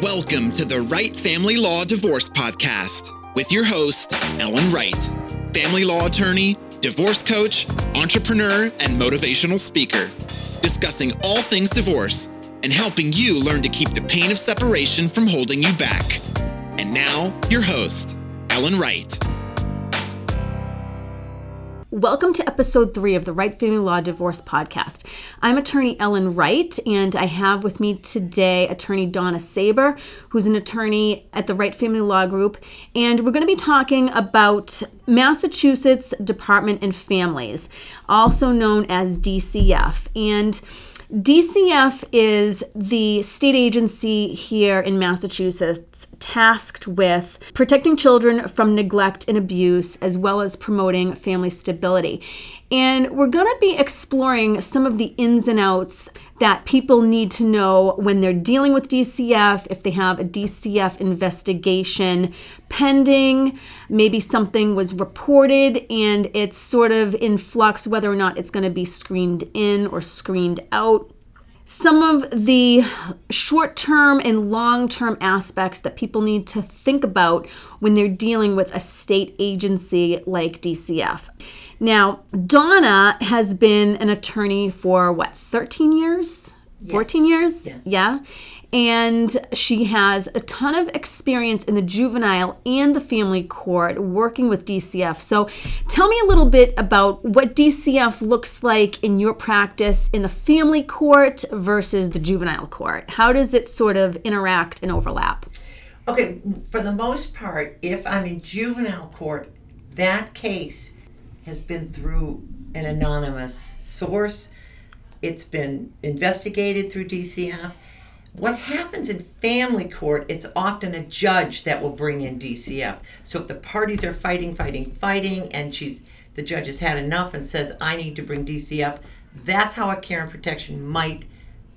Welcome to the Wright Family Law Divorce Podcast with your host, Ellen Wright, family law attorney, divorce coach, entrepreneur, and motivational speaker, discussing all things divorce and helping you learn to keep the pain of separation from holding you back. And now, your host, Ellen Wright. Welcome to episode three of the Wright Family Law Divorce Podcast. I'm attorney Ellen Wright, and I have with me today attorney Donna Saber, who's an attorney at the Wright Family Law Group. And we're going to be talking about Massachusetts Department and Families, also known as DCF. And DCF is the state agency here in Massachusetts tasked with protecting children from neglect and abuse, as well as promoting family stability. And we're going to be exploring some of the ins and outs that people need to know when they're dealing with DCF, if they have a DCF investigation pending, maybe something was reported and it's sort of in flux whether or not it's going to be screened in or screened out some of the short term and long term aspects that people need to think about when they're dealing with a state agency like DCF. Now, Donna has been an attorney for what, 13 years? 14 years? Yes. Yeah. And she has a ton of experience in the juvenile and the family court working with DCF. So tell me a little bit about what DCF looks like in your practice in the family court versus the juvenile court. How does it sort of interact and overlap? Okay, for the most part, if I'm in juvenile court, that case has been through an anonymous source. It's been investigated through DCF. What happens in family court, it's often a judge that will bring in DCF. So if the parties are fighting, fighting, fighting, and she's the judge has had enough and says, I need to bring DCF, that's how a care and protection might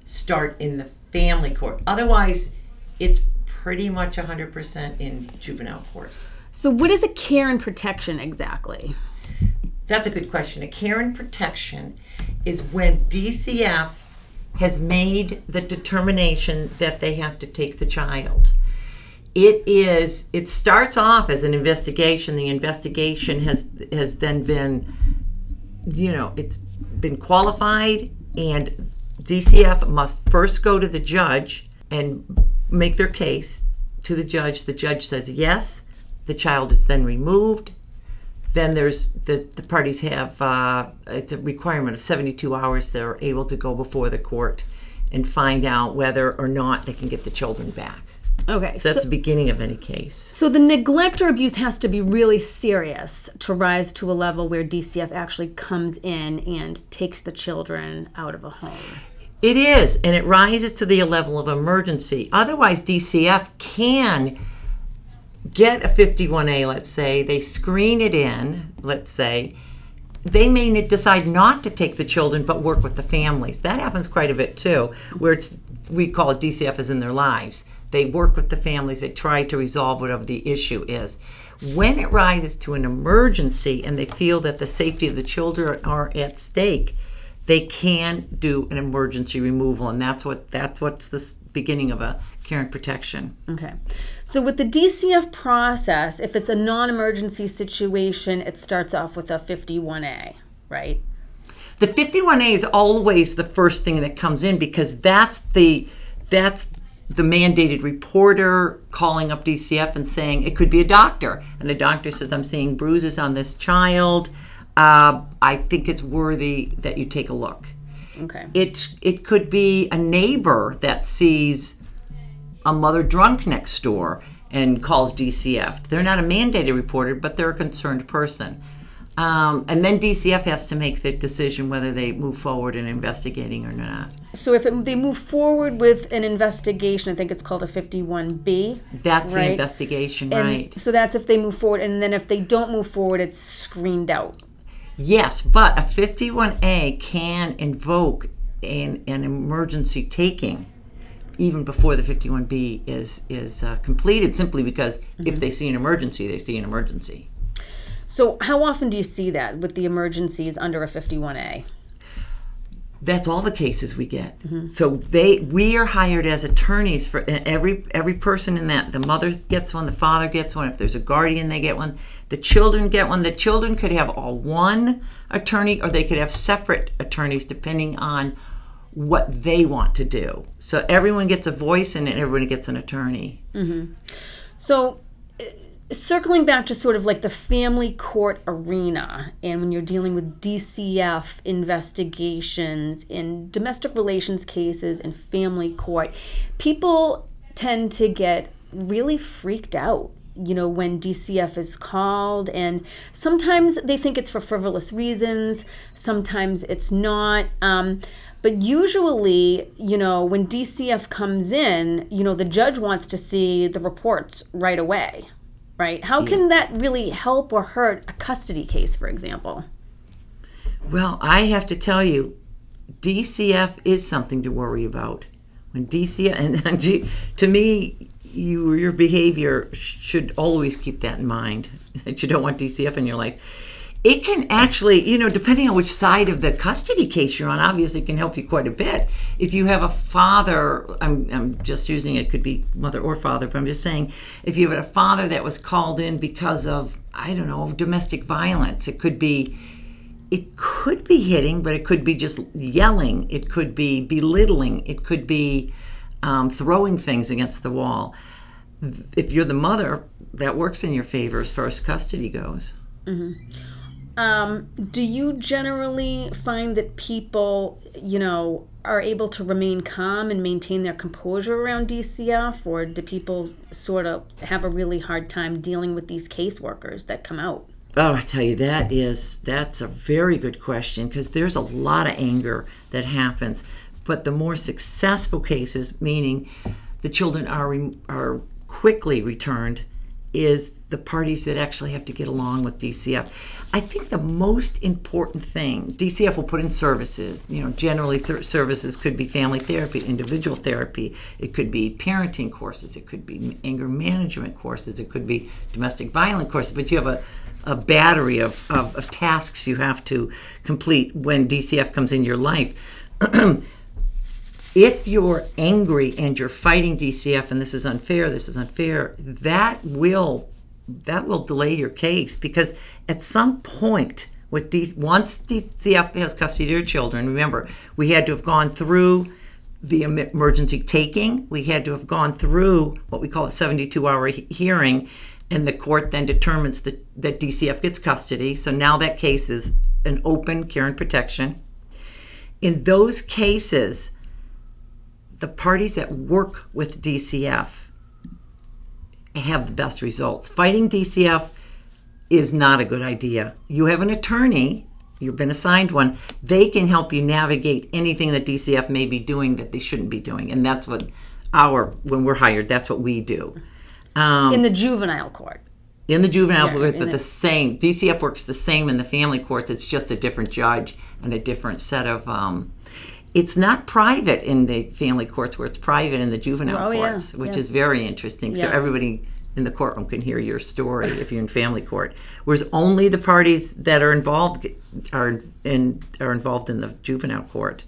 start in the family court. Otherwise, it's pretty much 100% in juvenile court. So, what is a care and protection exactly? That's a good question. A care and protection is when DCF has made the determination that they have to take the child. It is it starts off as an investigation. The investigation has has then been you know, it's been qualified and DCF must first go to the judge and make their case to the judge. The judge says yes. The child is then removed then there's the, the parties have uh, it's a requirement of 72 hours they're able to go before the court and find out whether or not they can get the children back Okay. so that's the beginning of any case So the neglect or abuse has to be really serious to rise to a level where DCF actually comes in and takes the children out of a home. it is and it rises to the level of emergency otherwise dcf can get a 51a let's say they screen it in let's say they may decide not to take the children but work with the families. That happens quite a bit too where it's we call it dcf is in their lives. They work with the families they try to resolve whatever the issue is. When it rises to an emergency and they feel that the safety of the children are at stake they can do an emergency removal and that's what that's what's the beginning of a care and protection Okay. So with the DCF process, if it's a non-emergency situation, it starts off with a 51A, right? The 51A is always the first thing that comes in because that's the that's the mandated reporter calling up DCF and saying it could be a doctor, and the doctor says, "I'm seeing bruises on this child. Uh, I think it's worthy that you take a look." Okay. It it could be a neighbor that sees a mother drunk next door and calls DCF. They're not a mandated reporter, but they're a concerned person. Um, and then DCF has to make the decision whether they move forward in investigating or not. So if it, they move forward with an investigation, I think it's called a 51B. That's the Right. investigation, And right? so that's if they move forward, and then if they don't move forward, it's screened out. Yes, but a 51A can invoke an, an emergency taking even before the 51B is is uh, completed, simply because if they see an emergency, they see an emergency. So how often do you see that with the emergencies under a 51A? That's all the cases we get. So they we are hired as attorneys for every every person in that. The mother gets one, the father gets one. If there's a guardian, they get one. The children get one. The children could have all one attorney, or they could have separate attorneys depending on what they want to do. So everyone gets a voice, and everybody gets an attorney. So, uh, circling back to sort of like the family court arena, and when you're dealing with DCF investigations in domestic relations cases and family court, people tend to get really freaked out. You know, when DCF is called, and sometimes they think it's for frivolous reasons, sometimes it's not. Um, but usually, you know, when DCF comes in, you know, the judge wants to see the reports right away, right? How can that really help or hurt a custody case, for example? Well, I have to tell you, DCF is something to worry about. When DCF and, and to me, you your behavior should always keep that in mind that you don't want DCF in your life. It can actually, you know, depending on which side of the custody case you're on, obviously can help you quite a bit. If you have a father, I'm, I'm just using it, could be mother or father, but I'm just saying, if you have a father that was called in because of, I don't know, domestic violence, it could be it could be hitting, but it could be just yelling. It could be belittling. It could be um, throwing things against the wall. If you're the mother, that works in your favor as far as custody goes. Um, do you generally find that people, you know, are able to remain calm and maintain their composure around DCF, or do people sort of have a really hard time dealing with these caseworkers that come out? Oh, I tell you, that is that's a very good question because there's a lot of anger that happens. But the more successful cases, meaning the children are re- are quickly returned, is the parties that actually have to get along with DCF. I think the most important thing DCF will put in services. You know, generally th- services could be family therapy, individual therapy. It could be parenting courses. It could be anger management courses. It could be domestic violence courses. But you have a a battery of, of, of tasks you have to complete when DCF comes in your life. if you're angry and you're fighting DCF and this is unfair, this is unfair, that will that will delay your case because at some point with these once DCF has custody of your children, remember we had to have gone through the emergency taking, we had to have gone through what we call a 72 hour he- hearing, and the court then determines that, that DCF gets custody. So now that case is an open care and protection. In those cases, the parties that work with DCF have the best results. Fighting DCF is not a good idea. You have an attorney, you've been assigned one, they can help you navigate anything that DCF may be doing that they shouldn't be doing. And that's what our, when we're hired, that's what we do. Um, In the juvenile court. in the juvenile Yeah, court, but the- the same. DCF works the same in the family courts. It's just a different judge and a different set of. Um, it's not private in the family courts where it's private in the juvenile Oh, yeah, courts, which yeah. is very interesting. So everybody in the courtroom can hear your story if you're in family court. Whereas only the parties that are involved are in are involved in the juvenile court.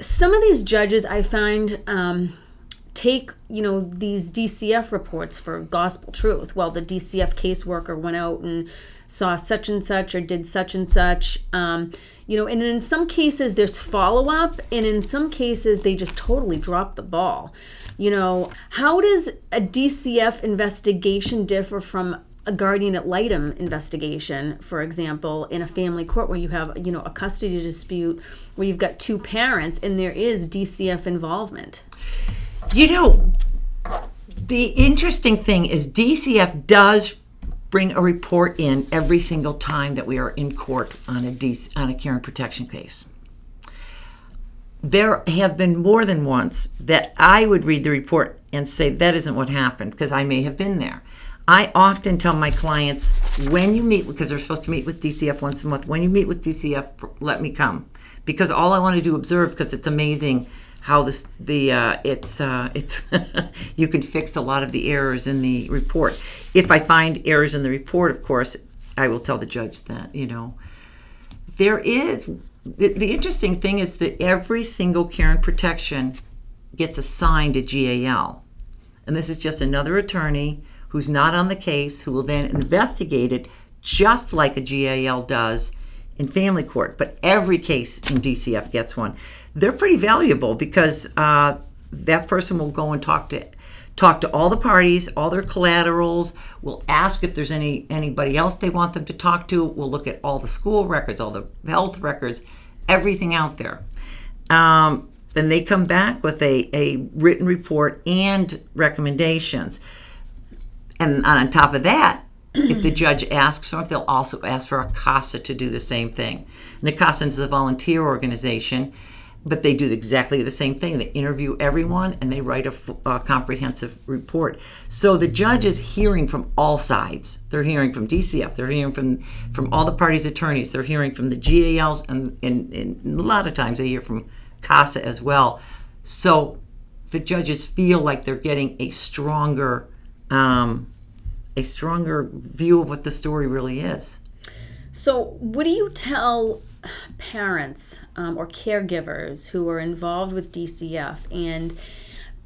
some of these judges I find um, take you know these DCF reports for gospel truth. Well, the DCF caseworker went out and saw such and such or did such and such. Um, you know, and in some cases there's follow up, and in some cases they just totally drop the ball. You know, how does a DCF investigation differ from a guardian ad litem investigation, for example, in a family court where you have, you know, a custody dispute where you've got two parents and there is DCF involvement. You know, the interesting thing is DCF does bring a report in every single time that we are in court on a DC, on a care and protection case. There have been more than once that I would read the report and say that isn't what happened because I may have been there. I often tell my clients when you meet because they're supposed to meet with DCF once a month. When you meet with DCF, let me come because all I want to do observe because it's amazing how this the uh, it's uh, it's you can fix a lot of the errors in the report. If I find errors in the report, of course, I will tell the judge that you know there is the, the interesting thing is that every single care and protection gets assigned a GAL. And this is just another attorney who's not on the case who will then investigate it just like a GAL does in family court. But every case in DCF gets one. They're pretty valuable because uh, that person will go and talk to talk to all the parties, all their collaterals. We'll ask if there's any anybody else they want them to talk to. We'll look at all the school records, all the health records, everything out there. Um, and they come back with a, a written report and recommendations. And on top of that, if the judge asks for it, they'll also ask for a CASA to do the same thing. And a CASA is a volunteer organization, but they do exactly the same thing. They interview everyone and they write a, a comprehensive report. So the judge is hearing from all sides. They're hearing from DCF, they're hearing from, from all the parties' attorneys, they're hearing from the GALs, and, and, and a lot of times they hear from CASA as well. So the judges feel like they're getting a stronger um, a stronger view of what the story really is. So, what do you tell parents um, or caregivers who are involved with DCF and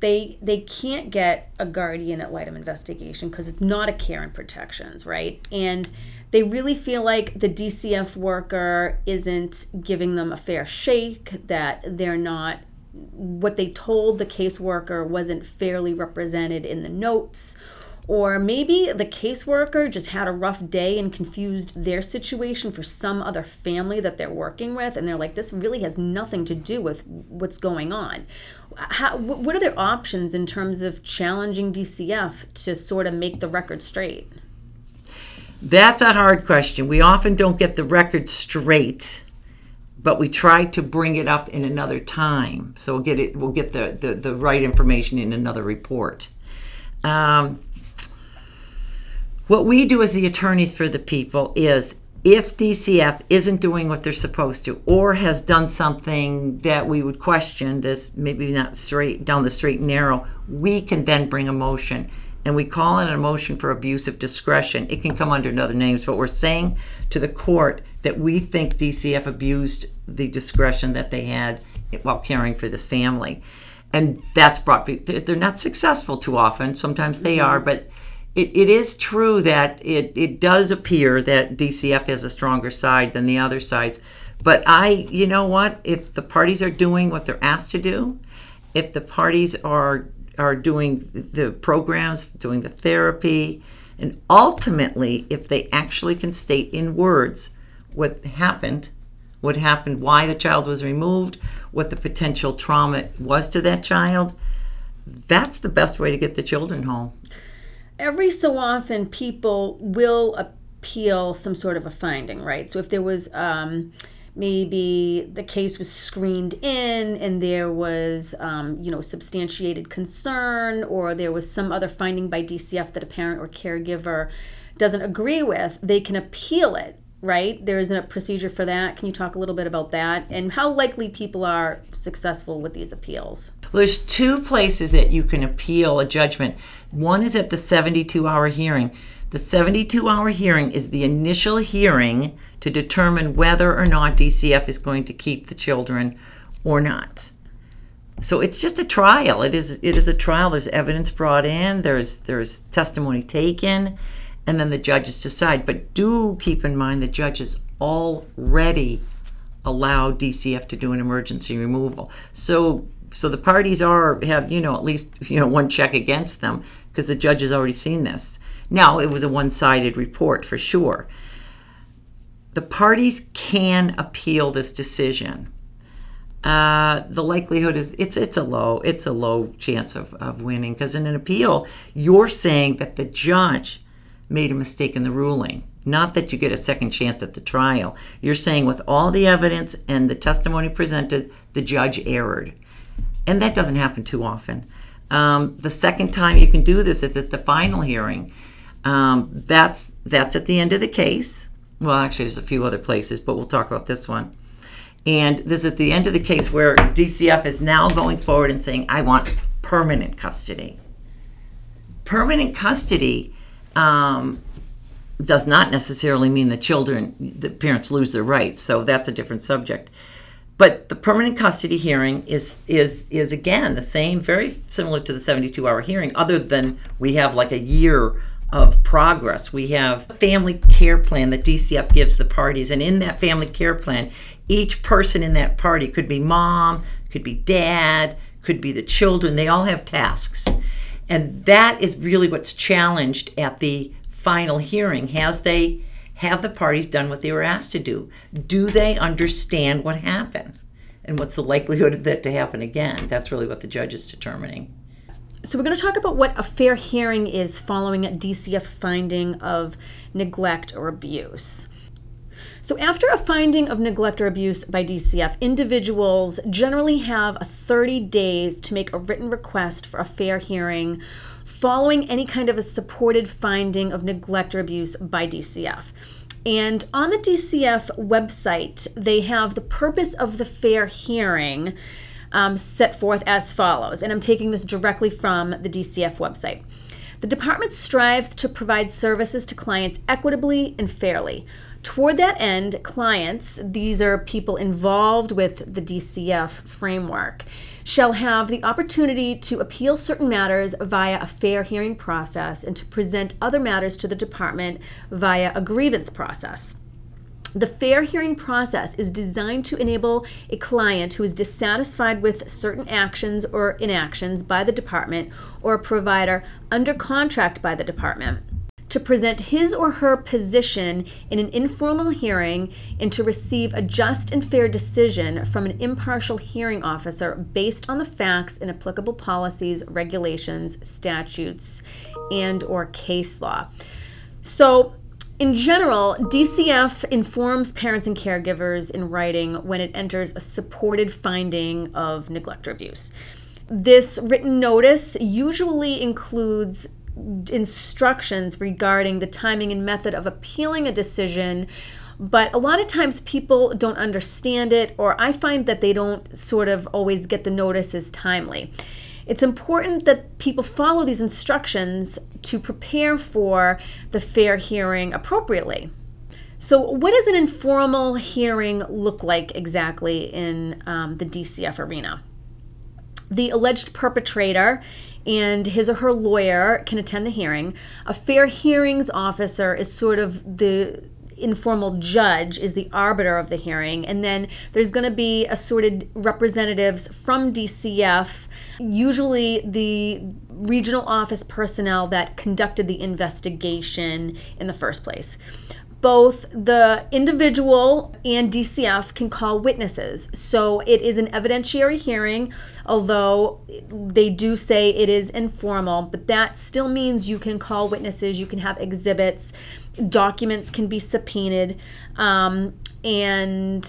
they they can't get a guardian ad litem investigation because it's not a care and protections, right? And they really feel like the DCF worker isn't giving them a fair shake, that they're not what they told the caseworker wasn't fairly represented in the notes or maybe the caseworker just had a rough day and confused their situation for some other family that they're working with, and they're like, this really has nothing to do with what's going on. How, what are their options in terms of challenging DCF to sort of make the record straight? That's a hard question. We often don't get the record straight, but we try to bring it up in another time. So we'll get it. We'll get the the, the right information in another report. Um, what we do as the attorneys for the people is if DCF isn't doing what they're supposed to or has done something that we would question, this maybe not straight down the straight and narrow, we can then bring a motion. And we call it a motion for abuse of discretion. It can come under other names, but we're saying to the court that we think DCF abused the discretion that they had while caring for this family. And that's brought, they're not successful too often. Sometimes they mm-hmm. are, but it, it is true that it, it does appear that DCF has a stronger side than the other sides. But I, you know what? If the parties are doing what they're asked to do, if the parties are are doing the programs, doing the therapy, and ultimately, if they actually can state in words what happened, what happened, why the child was removed, what the potential trauma was to that child, that's the best way to get the children home every so often people will appeal some sort of a finding, right? So if there was um, maybe the case was screened in and there was um, you know substantiated concern or there was some other finding by DCF that a parent or caregiver doesn't agree with, they can appeal it right? There isn't a procedure for that. Can you talk a little bit about that and how likely people are successful with these appeals? Well, there's two places that you can appeal a judgment. One is at the 72 hour hearing. The 72 hour hearing is the initial hearing to determine whether or not DCF is going to keep the children or not. So it's just a trial. It is it is a trial. There's evidence brought in, there's there's testimony taken, and then the judges decide. But do keep in mind the judges already allow DCF to do an emergency removal. So so the parties are have you know at least you know one check against them because the judge has already seen this. Now it was a one-sided report for sure. The parties can appeal this decision. Uh, the likelihood is it's it's a low it's a low chance of, of winning because in an appeal you're saying that the judge made a mistake in the ruling not that you get a second chance at the trial you're saying with all the evidence and the testimony presented the judge erred and that doesn't happen too often. Um, the second time you can do this is at the final hearing. Um, that's that's at the end of the case. Well, actually, there's a few other places, but we'll talk about this one. And this is at the end of the case where DCF is now going forward and saying, "I want permanent custody." Permanent custody um, does not necessarily mean the children, the parents lose their rights. So that's a different subject. But the permanent custody hearing is is is again the same, very similar to the 72 hour hearing, other than we have like a year of progress. We have a family care plan that DCF gives the parties, and in that family care plan, each person in that party could be mom, could be dad, could be the children. They all have tasks. And that is really what's challenged at the final hearing. Has they have the parties done what they were asked to do? Do they understand what happened? And what's the likelihood of that to happen again? That's really what the judge is determining. So, we're going to talk about what a fair hearing is following a DCF finding of neglect or abuse. So, after a finding of neglect or abuse by DCF, individuals generally have 30 days to make a written request for a fair hearing following any kind of a supported finding of neglect or abuse by DCF. And on the DCF website, they have the purpose of the fair hearing um, set forth as follows. And I'm taking this directly from the DCF website. The department strives to provide services to clients equitably and fairly. Toward that end, clients, these are people involved with the DCF framework, shall have the opportunity to appeal certain matters via a fair hearing process and to present other matters to the department via a grievance process. The fair hearing process is designed to enable a client who is dissatisfied with certain actions or inactions by the department or a provider under contract by the department to present his or her position in an informal hearing and to receive a just and fair decision from an impartial hearing officer based on the facts and applicable policies, regulations, statutes, and or case law. So, in general, DCF informs parents and caregivers in writing when it enters a supported finding of neglect or abuse. This written notice usually includes instructions regarding the timing and method of appealing a decision but a lot of times people don't understand it or i find that they don't sort of always get the notices timely. It's important that people follow these instructions to prepare for the fair hearing appropriately. So what does an informal hearing look like exactly in um, the dcf arena? The alleged perpetrator and his or her lawyer can attend the hearing. A fair hearings officer is sort of the informal judge is the arbiter of the hearing and then there's going to be assorted representatives from DCF usually the regional office personnel that conducted the investigation in the first place both the individual and DCF can call witnesses. So it is an evidentiary hearing, although they do say it is informal, but that still means you can call witnesses, you can have exhibits, documents can be subpoenaed, um, and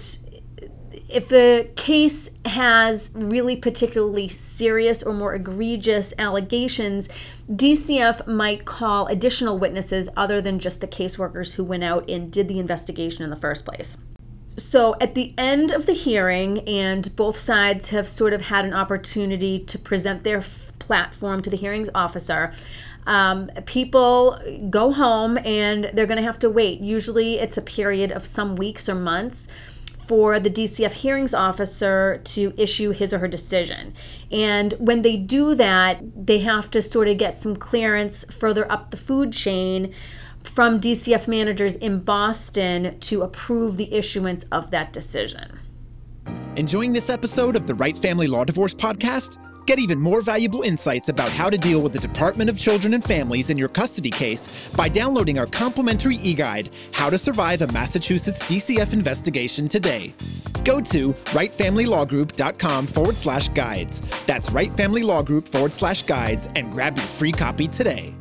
if the case has really particularly serious or more egregious allegations, DCF might call additional witnesses other than just the caseworkers who went out and did the investigation in the first place. So, at the end of the hearing, and both sides have sort of had an opportunity to present their f- platform to the hearings officer, um, people go home and they're going to have to wait. Usually, it's a period of some weeks or months for the DCF hearings officer to issue his or her decision. And when they do that, they have to sort of get some clearance further up the food chain from DCF managers in Boston to approve the issuance of that decision. Enjoying this episode of the Wright Family Law Divorce Podcast? Get even more valuable insights about how to deal with the Department of Children and Families in your custody case by downloading our complimentary e guide, How to Survive a Massachusetts DCF Investigation Today. Go to wrightfamilylawgroup.com forward slash guides. That's wrightfamilylawgroup forward slash guides and grab your free copy today.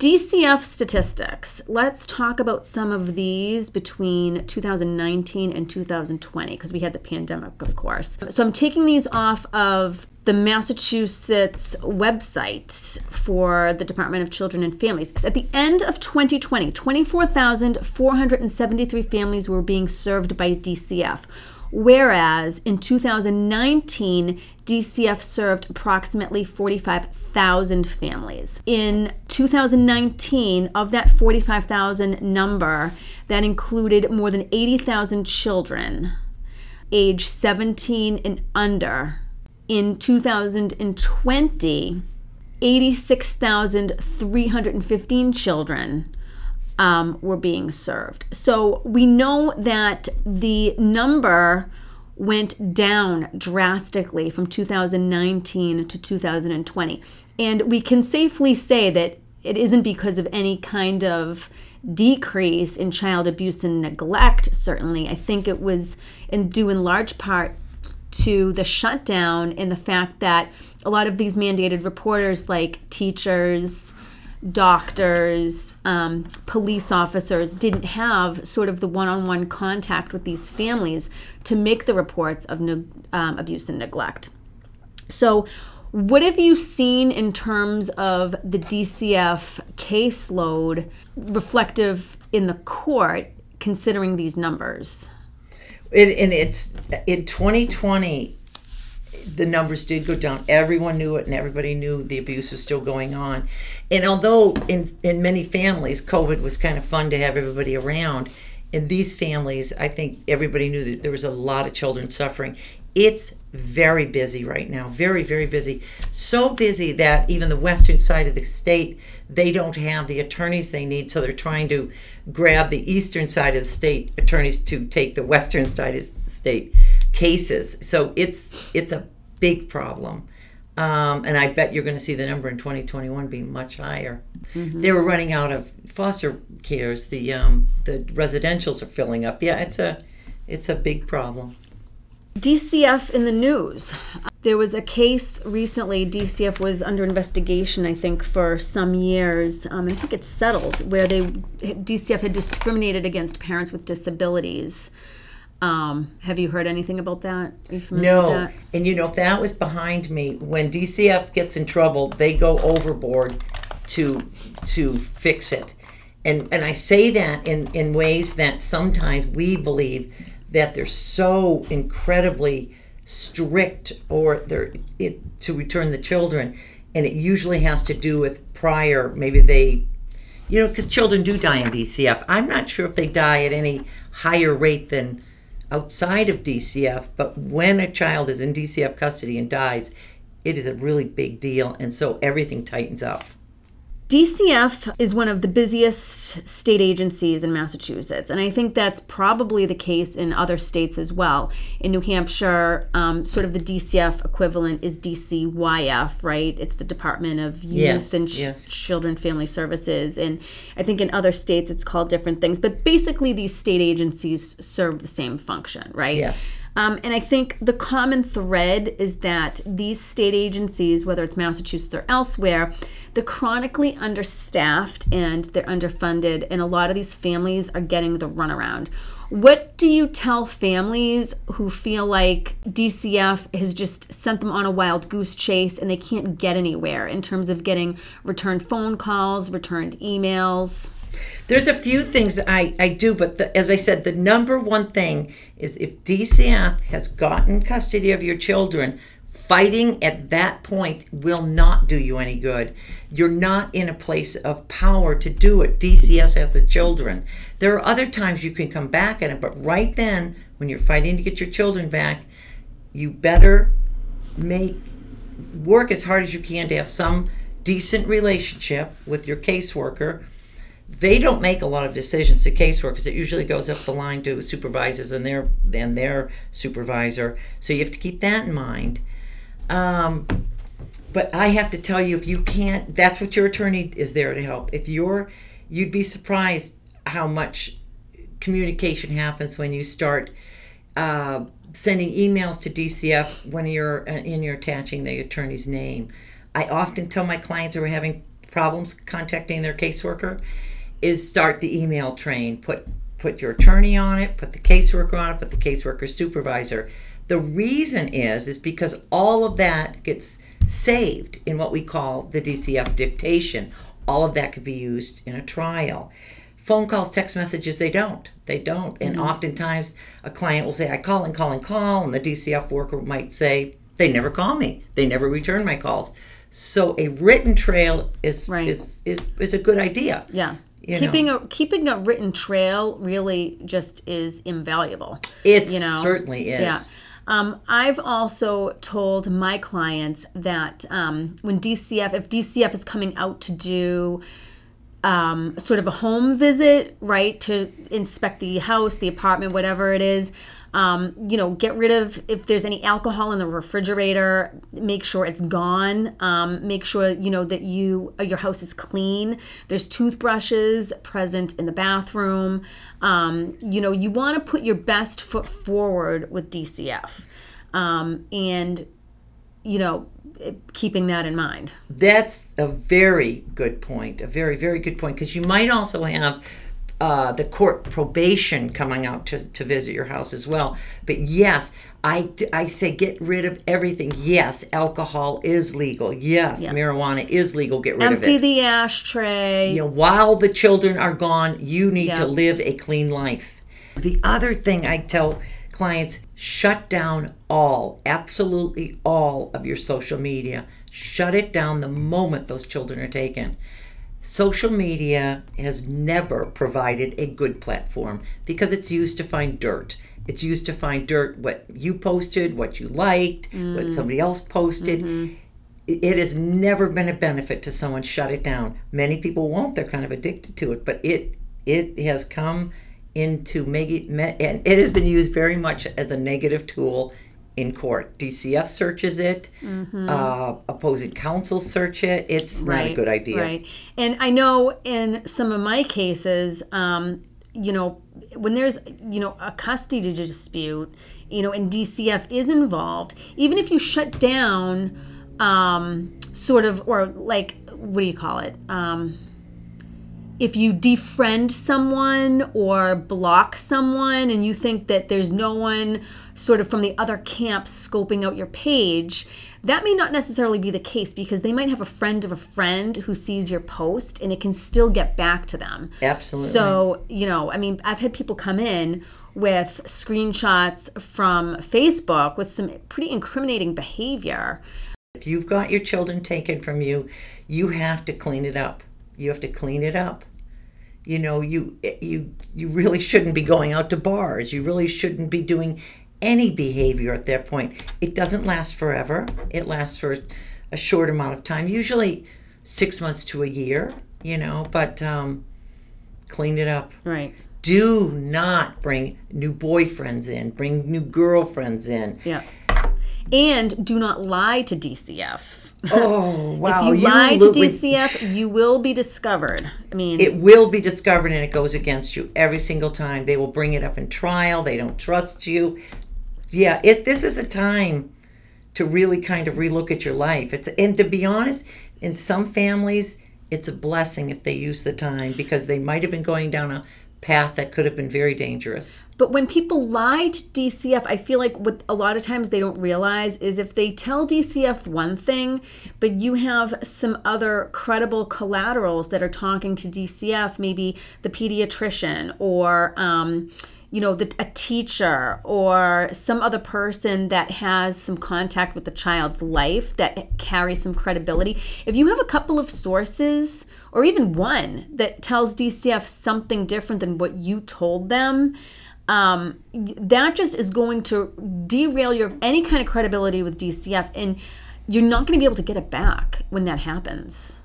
DCF statistics. Let's talk about some of these between 2019 and 2020 because we had the pandemic, of course. So I'm taking these off of the Massachusetts website for the Department of Children and Families. At the end of 2020, 24,473 families were being served by DCF, whereas in 2019, DCF served approximately 45,000 families. In 2019, of that 45,000 number, that included more than 80,000 children age 17 and under. In 2020, 86,315 children um, were being served. So we know that the number went down drastically from 2019 to 2020. And we can safely say that it isn't because of any kind of decrease in child abuse and neglect, certainly. I think it was in due in large part to the shutdown and the fact that a lot of these mandated reporters, like teachers, doctors, um, police officers didn't have sort of the one on one contact with these families to make the reports of ne- um, abuse and neglect. So, what have you seen in terms of the DCF caseload reflective in the court considering these numbers? And it's in 2020 the numbers did go down. Everyone knew it, and everybody knew the abuse was still going on. And although in in many families, COVID was kind of fun to have everybody around, in these families, I think everybody knew that there was a lot of children suffering. It's very busy right now, very very busy. So busy that even the western side of the state, they don't have the attorneys they need, so they're trying to grab the eastern side of the state attorneys to take the western side of the state cases. So it's it's a big problem. Um, and I bet you're going to see the number in 2021 be much higher. Mm-hmm. They were running out of foster cares. The um, the residentials are filling up. Yeah, it's a it's a big problem. DCF in the news. There was a case recently. DCF was under investigation, I think, for some years. Um, I think it's settled where they DCF had discriminated against parents with disabilities. Um, have you heard anything about that? no. That? And you know, if that was behind me, when DCF gets in trouble, they go overboard to to fix it. And and I say that in, in ways that sometimes we believe that they're so incredibly strict or they're it, to return the children and it usually has to do with prior maybe they you know because children do die in dcf i'm not sure if they die at any higher rate than outside of DCF, but when a child is in DCF custody and dies, it is a really big deal, and so everything tightens up. DCF is one of the busiest state agencies in Massachusetts, and I think that's probably the case in other states as well. In New Hampshire, um, sort of the DCF equivalent is DCYF, right? It's the Department of Youth yes, and yes. Children Family Services, and I think in other states it's called different things. But basically, these state agencies serve the same function, right? Yes. Um, and I think the common thread is that these state agencies, whether it's Massachusetts or elsewhere, they're chronically understaffed and they're underfunded, and a lot of these families are getting the runaround. What do you tell families who feel like DCF has just sent them on a wild goose chase and they can't get anywhere in terms of getting returned phone calls, returned emails? There's a few things I, I do, but the, as I said, the number one thing is if DCF has gotten custody of your children, fighting at that point will not do you any good. You're not in a place of power to do it. DCS has the children. There are other times you can come back at it, but right then, when you're fighting to get your children back, you better make work as hard as you can to have some decent relationship with your caseworker they don't make a lot of decisions to caseworkers. It usually goes up the line to supervisors and their and their supervisor. So you have to keep that in mind. Um, but I have to tell you, if you can't, that's what your attorney is there to help. If you're, you'd be surprised how much communication happens when you start uh, sending emails to DCF when you're uh, in you're attaching the attorney's name. I often tell my clients who are having problems contacting their caseworker is start the email train. Put put your attorney on it, put the caseworker on it, put the caseworker supervisor. The reason is is because all of that gets saved in what we call the DCF dictation. All of that could be used in a trial. Phone calls, text messages, they don't. They don't. And mm-hmm. oftentimes a client will say, I call and call and call, and the DCF worker might say, They never call me. They never return my calls. So a written trail is Right. is, is is a good idea. Yeah. You keeping a keeping a written trail really just is invaluable. It you know? certainly is. Yeah. Um, I've also told my clients that um, when DCF, if DCF is coming out to do um, sort of a home visit, right, to inspect the house, the apartment, whatever it is, um, you know, get rid of if there's any alcohol in the refrigerator, make sure it's gone. Um, make sure you know that you uh, your house is clean. There's toothbrushes present in the bathroom. Um, you know, you want to put your best foot forward with DCF, um, and you know, keeping that in mind. That's a very good point. A very, very good point. Because you might also have uh, the court probation coming out to, to visit your house as well. But yes, I, I say get rid of everything. Yes, alcohol is legal. Yes, marijuana is legal. Get rid Empty of it. Empty the ashtray. you know, while the children are gone, you need Yeah. to live a clean life. The other thing I tell clients shut down all, absolutely all of your social media. Shut it down the moment those children are taken. Social media has never provided a good platform because it's used to find dirt. It's used to find dirt what you posted, what you liked, what mm. somebody else posted. Mm-hmm. It has never been a benefit to someone shut it down. Many people won't they're kind of addicted to it but it it has come into and it has been used very much as a negative tool in court. Dcf searches it. Uh, opposing counsel search it. It's not a good idea. Right. And I know in some of my cases, um, you know, when there's, you know, a custody dispute, you know, and DCF is involved, even if you shut down, um, sort of, or like, what do you call it? Um, if you defriend someone or block someone and you think that there's no one sort of from the other camp scoping out your page, that may not necessarily be the case because they might have a friend of a friend who sees your post and it can still get back to them. Absolutely. So, you know, I mean, I've had people come in with screenshots from Facebook with some pretty incriminating behavior. if you've got your children taken from you you have to clean it up you have to clean it up you know you you you really shouldn't be going out to bars you really shouldn't be doing any behavior at that point it doesn't last forever it lasts for a short amount of time usually six months to a year you know but um, clean it up Right. do not bring new boyfriends in bring new girlfriends in Yeah. And do not lie to DCF. oh wow if you, lie to DCF, you will be discovered. I mean, it will be discovered and it goes against you every single time. They will bring it up in trial. They don't trust you. Yeah, if this is a time to really kind of relook at your life. It's and to be honest, in some families, it's a blessing if they use the time because they might have been going down a path that could have been very dangerous. But when people lie to DCF, I feel like what a lot of times they don't realize is if they tell DCF one thing, but you have some other credible collaterals that are talking to DCF, maybe the pediatrician or, um, you know, the, a teacher or some other person that has some contact with the child's life that carries some credibility. If you have a couple of sources or even one that tells DCF something different than what you told them, um, that just is going to derail your any kind of credibility with DCF, and you're not going to be able to get it back when that happens.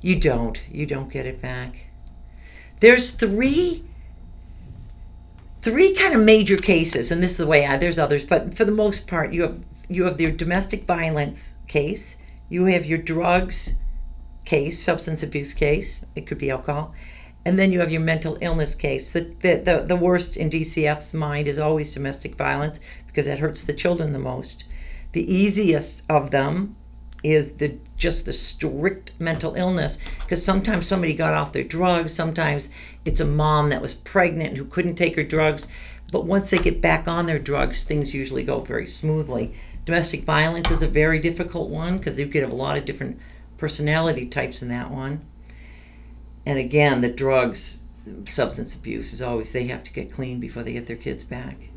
You don't. You don't get it back. There's three three kind of major cases, and this is the way I there's others, but for the most part you have you have your domestic violence case, you have your drugs case, substance abuse case, it could be alcohol, and then you have your mental illness case. The the, the, the worst in DCF's mind is always domestic violence because that hurts the children the most. The easiest of them is the just the strict mental illness because sometimes somebody got off their drugs sometimes it's a mom that was pregnant who couldn't take her drugs but once they get back on their drugs things usually go very smoothly domestic violence is a very difficult one because you could have a lot of different personality types in that one and again the drugs substance abuse is always they have to get clean before they get their kids back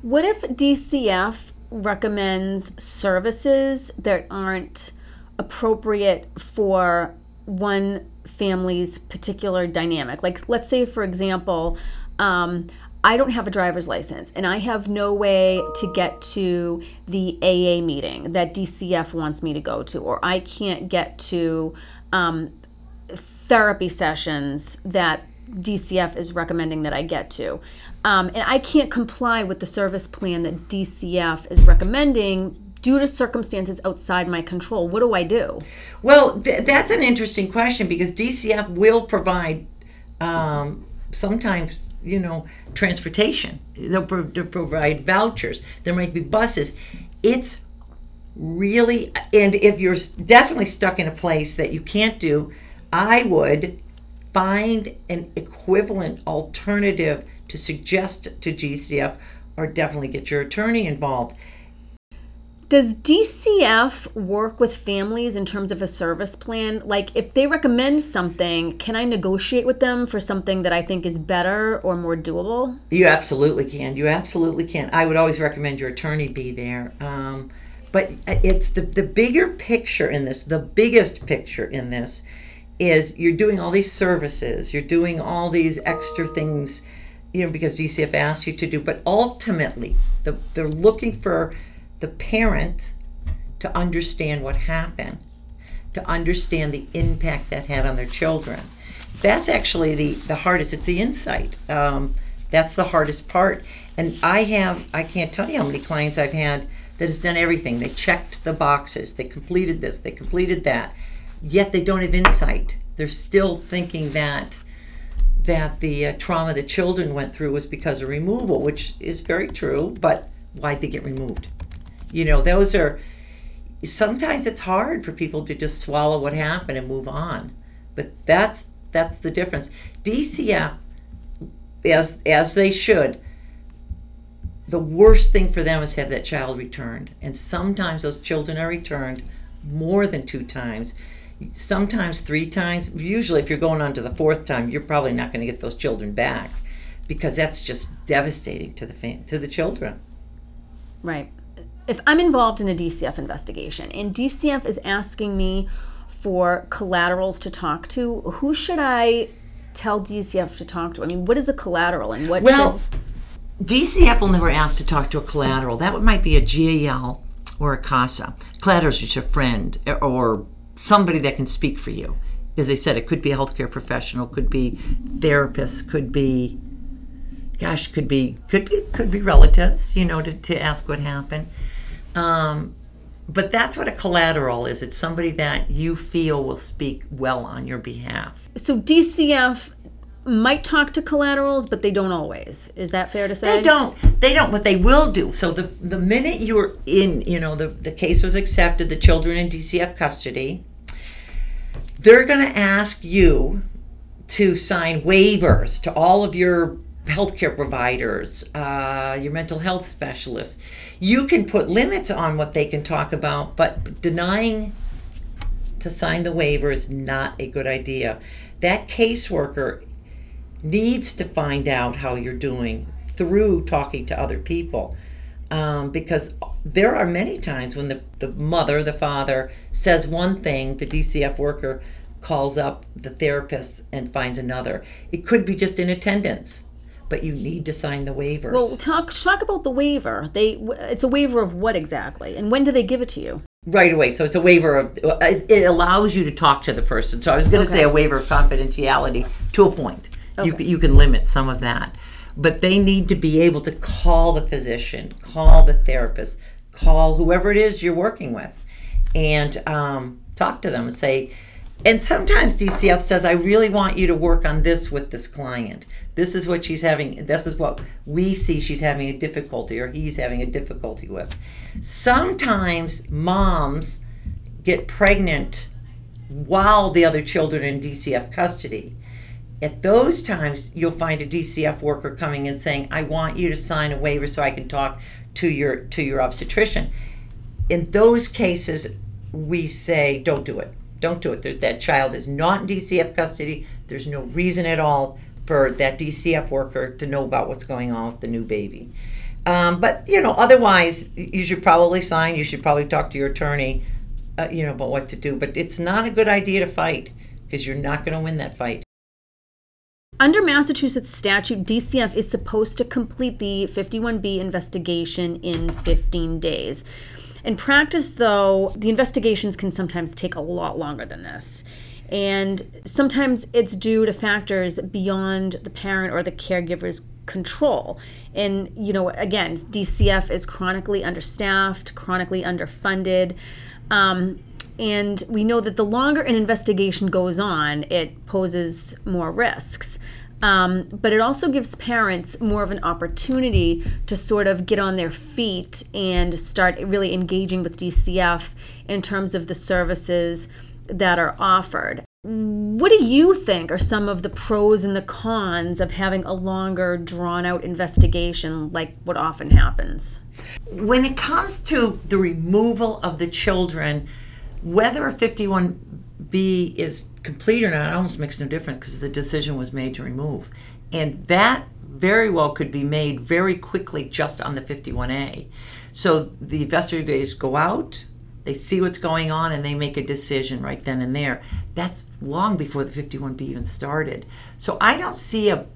What if DCF recommends services that aren't appropriate for one family's particular dynamic. Like, let's say, for example, um, I don't have a driver's license and I have no way to get to the AA meeting that DCF wants me to go to, or I can't get to um, therapy sessions that DCF is recommending that I get to. Um, and I can't comply with the service plan that DCF is recommending due to circumstances outside my control. What do I do? Well, th- that's an interesting question because DCF will provide um, sometimes, you know, transportation. They'll, pro- they'll provide vouchers. There might be buses. It's really, and if you're definitely stuck in a place that you can't do, I would find an equivalent alternative to suggest to DCF or definitely get your attorney involved. Does DCF work with families in terms of a service plan? Like, if they recommend something, can I negotiate with them for something that I think is better or more doable? You absolutely can. You absolutely can. I would always recommend your attorney be there. Um, but it's the, the bigger picture in this, the biggest picture in this is you're doing all these services, you're doing all these extra things, you know, because DCF asked you to do, but ultimately the, they're looking for the parent to understand what happened, to understand the impact that had on their children. That's actually the, the hardest. It's the insight. Um, that's the hardest part. And I have, I can't tell you how many clients I've had that has done everything. They checked the boxes, they completed this, they completed that, yet they don't have insight. They're still thinking that that the uh, trauma the children went through was because of removal, which is very true, but why'd they get removed? You know, those are sometimes it's hard for people to just swallow what happened and move on. But that's that's the difference. DCF as as they should the worst thing for them is to have that child returned. And sometimes those children are returned more than two times, sometimes three times. Usually, if you're going on to the fourth time, you're probably not going to get those children back because that's just devastating to the fam- to the children. Right. If I'm involved in a DCF investigation and DCF is asking me for collaterals to talk to, who should I tell DCF to talk to? I mean, what is a collateral and what Well, should DCF will never ask to talk to a collateral. That might be a GAL or a CASA. Collateral is just a friend or somebody that can speak for you. As I said, it could be a healthcare professional, could be therapists, could be, gosh, could be could be could be relatives. You know, to, to ask what happened. Um, but that's what a collateral is. It's somebody that you feel will speak well on your behalf. so DCF might talk to collaterals, but they don't always. Is that fair to say? They don't. They don't. What they will do. So the the minute you're in, you know, the the case was accepted, the children in DCF custody. They're going to ask you to sign waivers to all of your healthcare providers, uh, your mental health specialists. You can put limits on what they can talk about, but denying to sign the waiver is not a good idea. That caseworker needs to find out how you're doing through talking to other people. Um, because there are many times when the, the mother, the father says one thing, the DCF worker calls up the therapist and finds another. It could be just in attendance, but you need to sign the waivers. Well, talk talk about the waiver. They it's a waiver of what exactly, and when do they give it to you? right away. So it's a waiver of, it allows you to talk to the person. So I was going to say a waiver of confidentiality to a point. Okay. You, you can limit some of that. But they need to be able to call the physician, call the therapist, call whoever it is you're working with, and um, talk to them and say, and sometimes DCF says, I really want you to work on this with this client. This is what she's having, this is what we see she's having a difficulty or he's having a difficulty with. Sometimes moms get pregnant while the other children are in DCF custody. At those times, you'll find a DCF worker coming and saying, "I want you to sign a waiver so I can talk to your to your obstetrician." In those cases, we say, "Don't do it. Don't do it." That child is not in DCF custody. There's no reason at all for that DCF worker to know about what's going on with the new baby. Um, but you know, otherwise, you should probably sign. You should probably talk to your attorney, uh, you know, about what to do. But it's not a good idea to fight because you're not going to win that fight. Under Massachusetts statute, DCF is supposed to complete the 51B investigation in 15 days. In practice, though, the investigations can sometimes take a lot longer than this. And sometimes it's due to factors beyond the parent or the caregiver's control. And, you know, again, DCF is chronically understaffed, chronically underfunded. Um, and we know that the longer an investigation goes on, it poses more risks. Um, but it also gives parents more of an opportunity to sort of get on their feet and start really engaging with DCF in terms of the services that are offered. What do you think are some of the pros and the cons of having a longer, drawn out investigation like what often happens? When it comes to the removal of the children, whether a 51B is complete or not almost makes no difference because the decision was made to remove. And that very well could be made very quickly just on the 51A. So the investigators go out, they see what's going on, and they make a decision right then and there. That's long before the 51B even started. So I don't see a,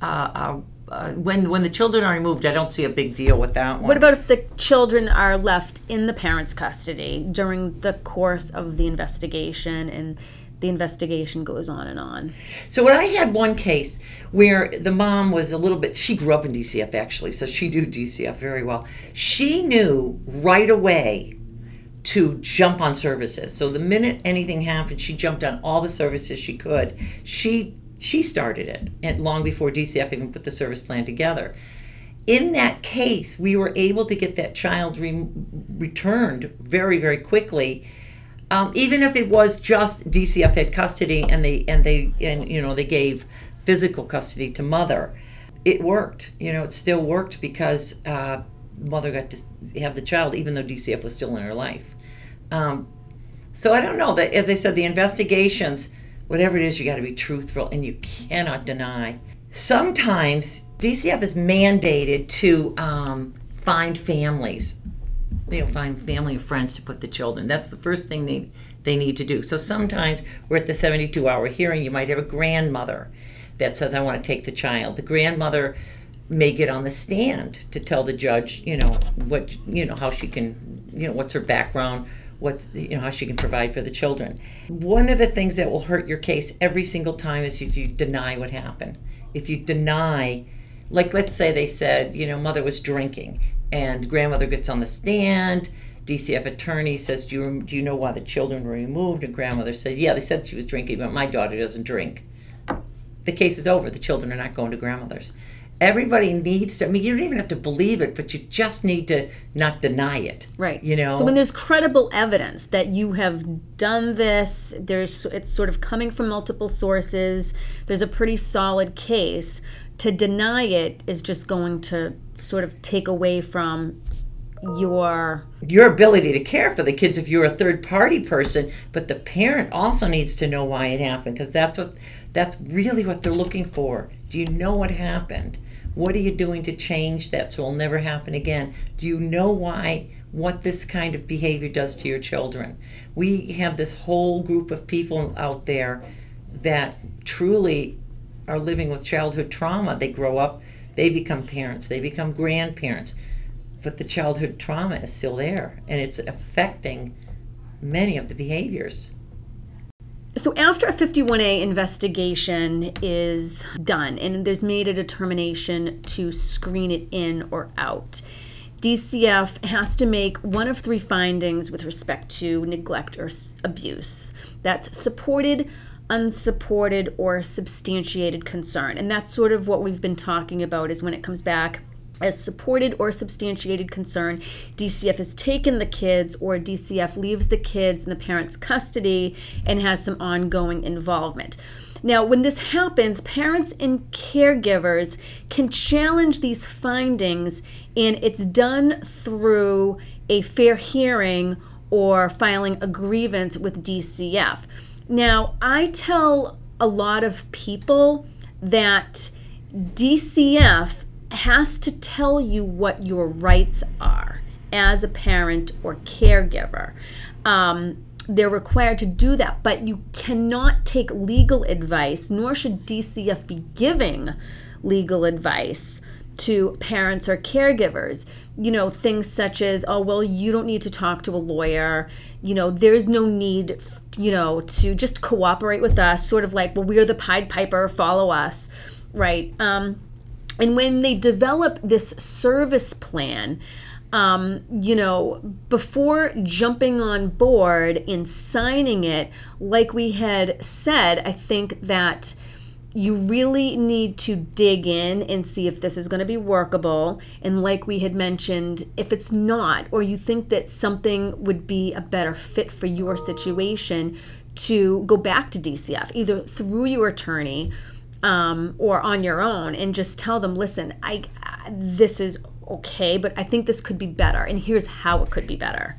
a, a uh, when when the children are removed, I don't see a big deal with that one. What about if the children are left in the parents' custody during the course of the investigation and the investigation goes on and on? So when I had one case where the mom was a little bit she grew up in DCF actually, so she knew DCF very well. She knew right away to jump on services. So the minute anything happened, she jumped on all the services she could. She she started it, and long before DCF even put the service plan together. In that case, we were able to get that child re- returned very, very quickly. Um, even if it was just DCF had custody and they and they and you know they gave physical custody to mother, it worked. You know, it still worked because uh, mother got to have the child, even though DCF was still in her life. Um, so I don't know that, as I said, the investigations whatever it is, you got to be truthful and you cannot deny. Sometimes DCF is mandated to um, find families, know, find family and friends to put the children. That's the first thing they, they need to do. So sometimes we're at the 72 hour hearing, you might have a grandmother that says, I want to take the child. The grandmother may get on the stand to tell the judge, you know, what, you know, how she can, you know, what's her background, what's you know how she can provide for the children. One of the things that will hurt your case every single time is if you deny what happened. If you deny, like let's say they said, you know, mother was drinking, and grandmother gets on the stand. DCF attorney says, do you, do you know why the children were removed? And grandmother says, Yeah, they said she was drinking, but my daughter doesn't drink. The case is over. The children are not going to grandmother's everybody needs to i mean you don't even have to believe it but you just need to not deny it right. you know so when there's credible evidence that you have done this there's it's sort of coming from multiple sources there's a pretty solid case to deny it is just going to sort of take away from your your ability to care for the kids if you're a third party person but the parent also needs to know why it happened because that's what that's really what they're looking for. Do you know what happened what are you doing to change that so it'll never happen again? Do you know why what this kind of behavior does to your children? We have this whole group of people out there that truly are living with childhood trauma. They grow up, they become parents, they become grandparents, but the childhood trauma is still there and it's affecting many of the behaviors. So, after a 51A investigation is done and there's made a determination to screen it in or out, DCF has to make one of three findings with respect to neglect or abuse. That's supported, unsupported, or substantiated concern. And that's sort of what we've been talking about is when it comes back as supported or substantiated concern, DCF has taken the kids or DCF leaves the kids in the parent's custody and has some ongoing involvement. Now, when this happens, parents and caregivers can challenge these findings, and it's done through a fair hearing or filing a grievance with DCF. Now, I tell a lot of people that DCF has to tell you what your rights are as a parent or caregiver. Um, they're required to do that, but you cannot take legal advice, nor should DCF be giving legal advice to parents or caregivers. You know, things such as, oh, well, you don't need to talk to a lawyer. You know, there's no need, you know, to just cooperate with us, sort of like, well, we're the Pied Piper, follow us, right? Um, and when they develop this service plan, um, you know, before jumping on board and signing it, like we had said, I think that you really need to dig in and see if this is going to be workable. And like we had mentioned, if it's not, or you think that something would be a better fit for your situation, to go back to DCF, either through your attorney um, or on your own, and just tell them, listen, I this is okay, but I think this could be better, and here's how it could be better.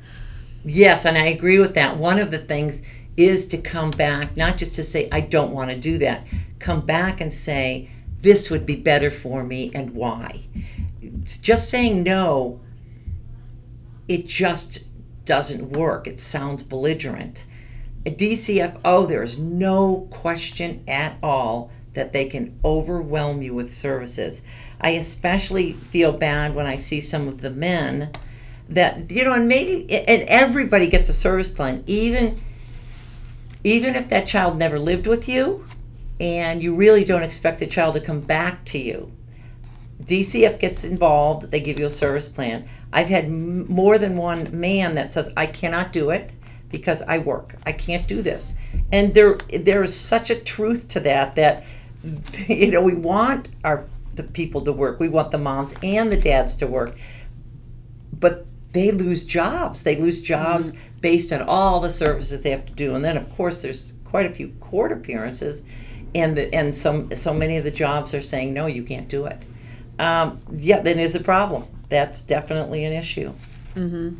Yes, and I agree with that. One of the things is to come back, not just to say, I don't want to do that, come back and say, this would be better for me and why. It's just saying no, it just doesn't work. It sounds belligerent. A DCFO, there's no question at all that they can overwhelm you with services. I especially feel bad when I see some of the men that you know, and maybe and everybody gets a service plan, even even if that child never lived with you, and you really don't expect the child to come back to you. DCF gets involved, they give you a service plan. I've had m- more than one man that says, I cannot do it because I work. I can't do this. And there there is such a truth to that that you know, we want our the people to work. We want the moms and the dads to work. But they lose jobs. They lose jobs mm-hmm. based on all the services they have to do. And then of course there's quite a few court appearances and the, and some so many of the jobs are saying no, you can't do it. Um, yeah, then is a problem. That's definitely an issue. Mm-hmm.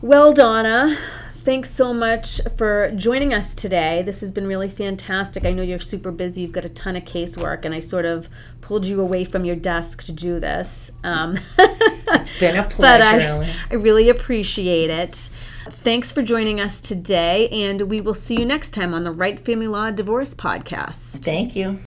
Well, Donna, thanks so much for joining us today. This has been really fantastic. I know you're super busy. You've got a ton of casework, and I sort of pulled you away from your desk to do this. Um, it's been a pleasure. But I, I really appreciate it. Thanks for joining us today, and we will see you next time on the Wright Family Law Divorce Podcast. Thank you.